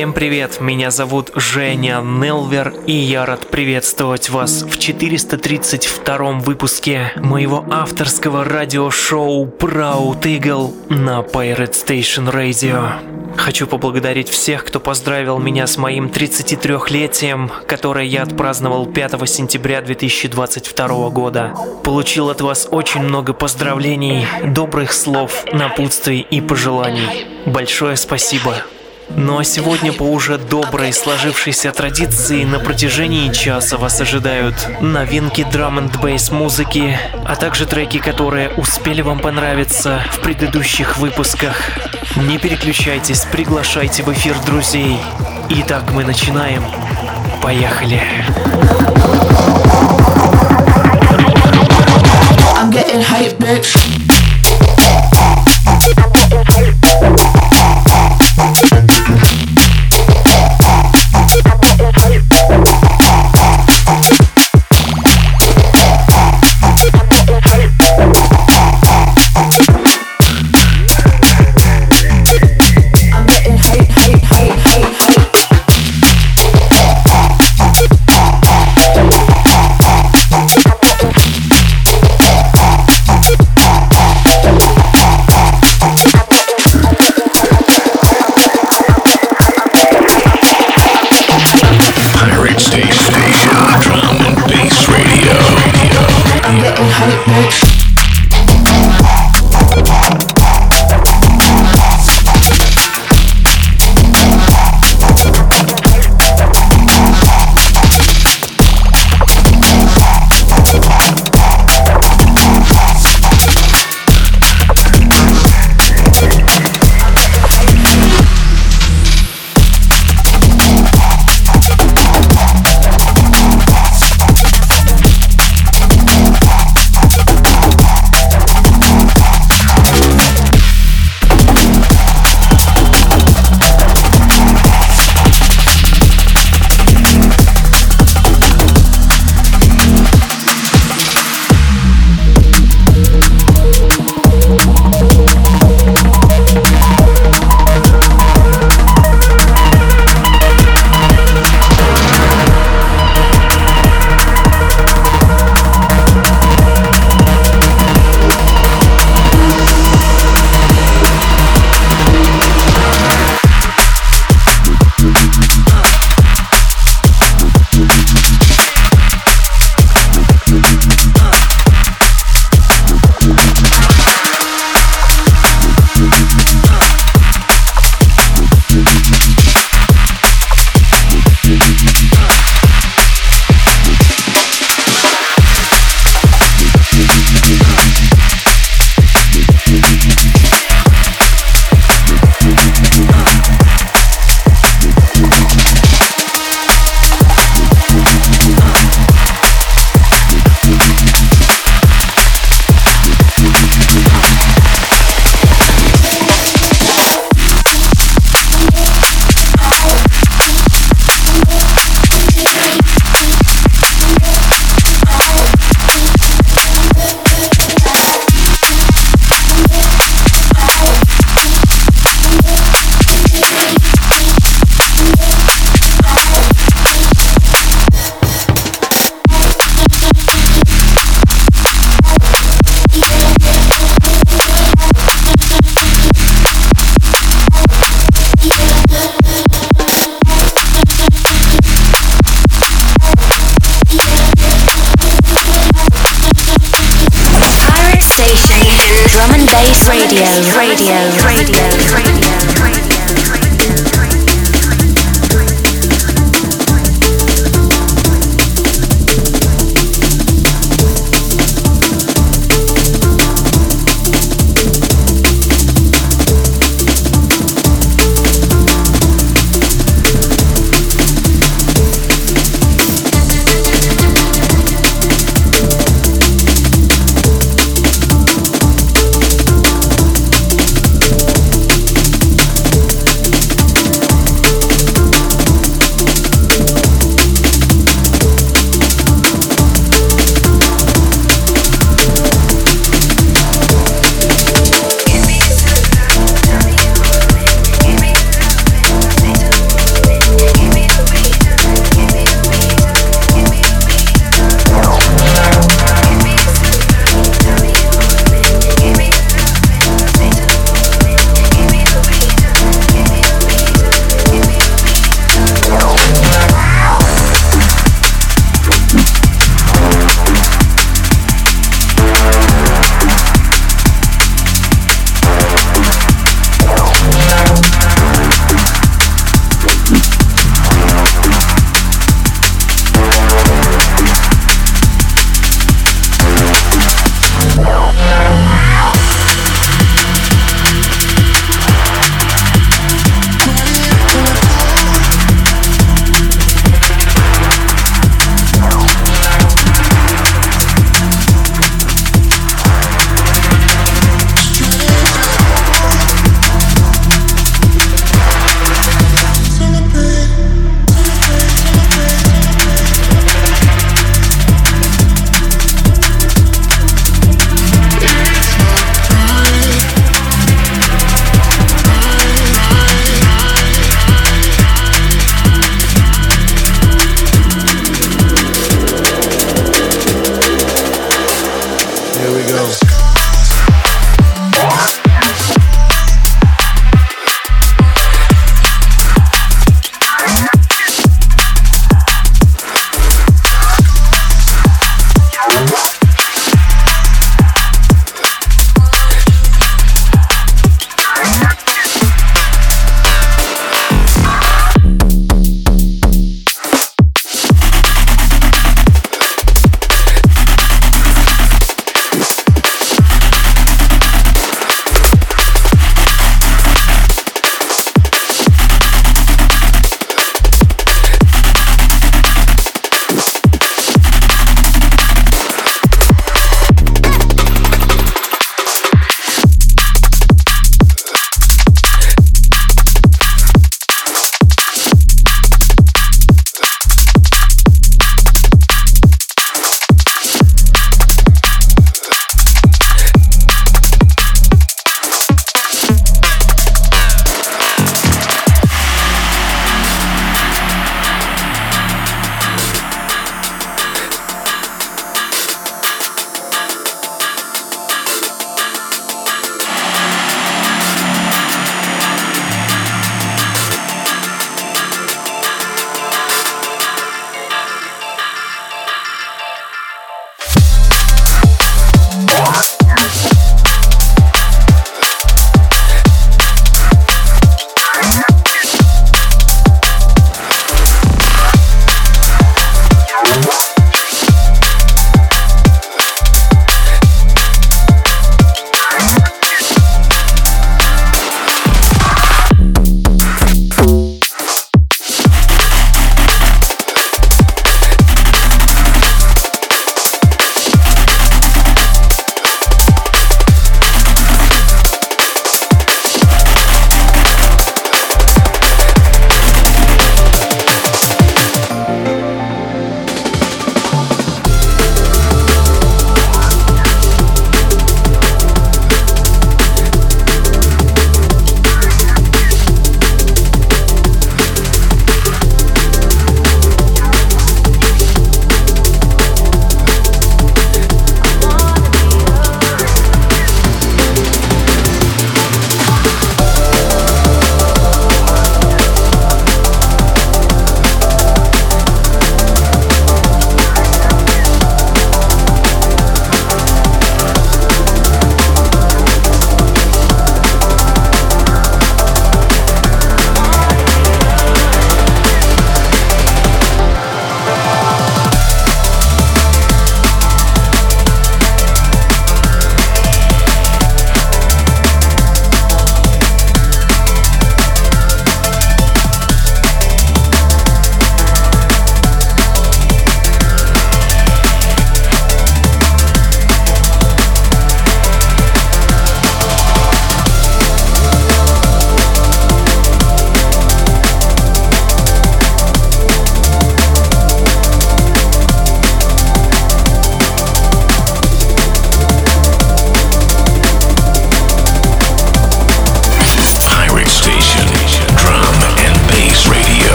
Всем привет, меня зовут Женя Нелвер, и я рад приветствовать вас в 432 выпуске моего авторского радиошоу Proud Eagle на Pirate Station Radio. Хочу поблагодарить всех, кто поздравил меня с моим 33-летием, которое я отпраздновал 5 сентября 2022 года. Получил от вас очень много поздравлений, добрых слов, напутствий и пожеланий. Большое спасибо. Ну а сегодня по уже доброй сложившейся традиции на протяжении часа вас ожидают новинки драм н бейс музыки, а также треки, которые успели вам понравиться в предыдущих выпусках. Не переключайтесь, приглашайте в эфир друзей. Итак, мы начинаем. Поехали. I'm getting hype, bitch.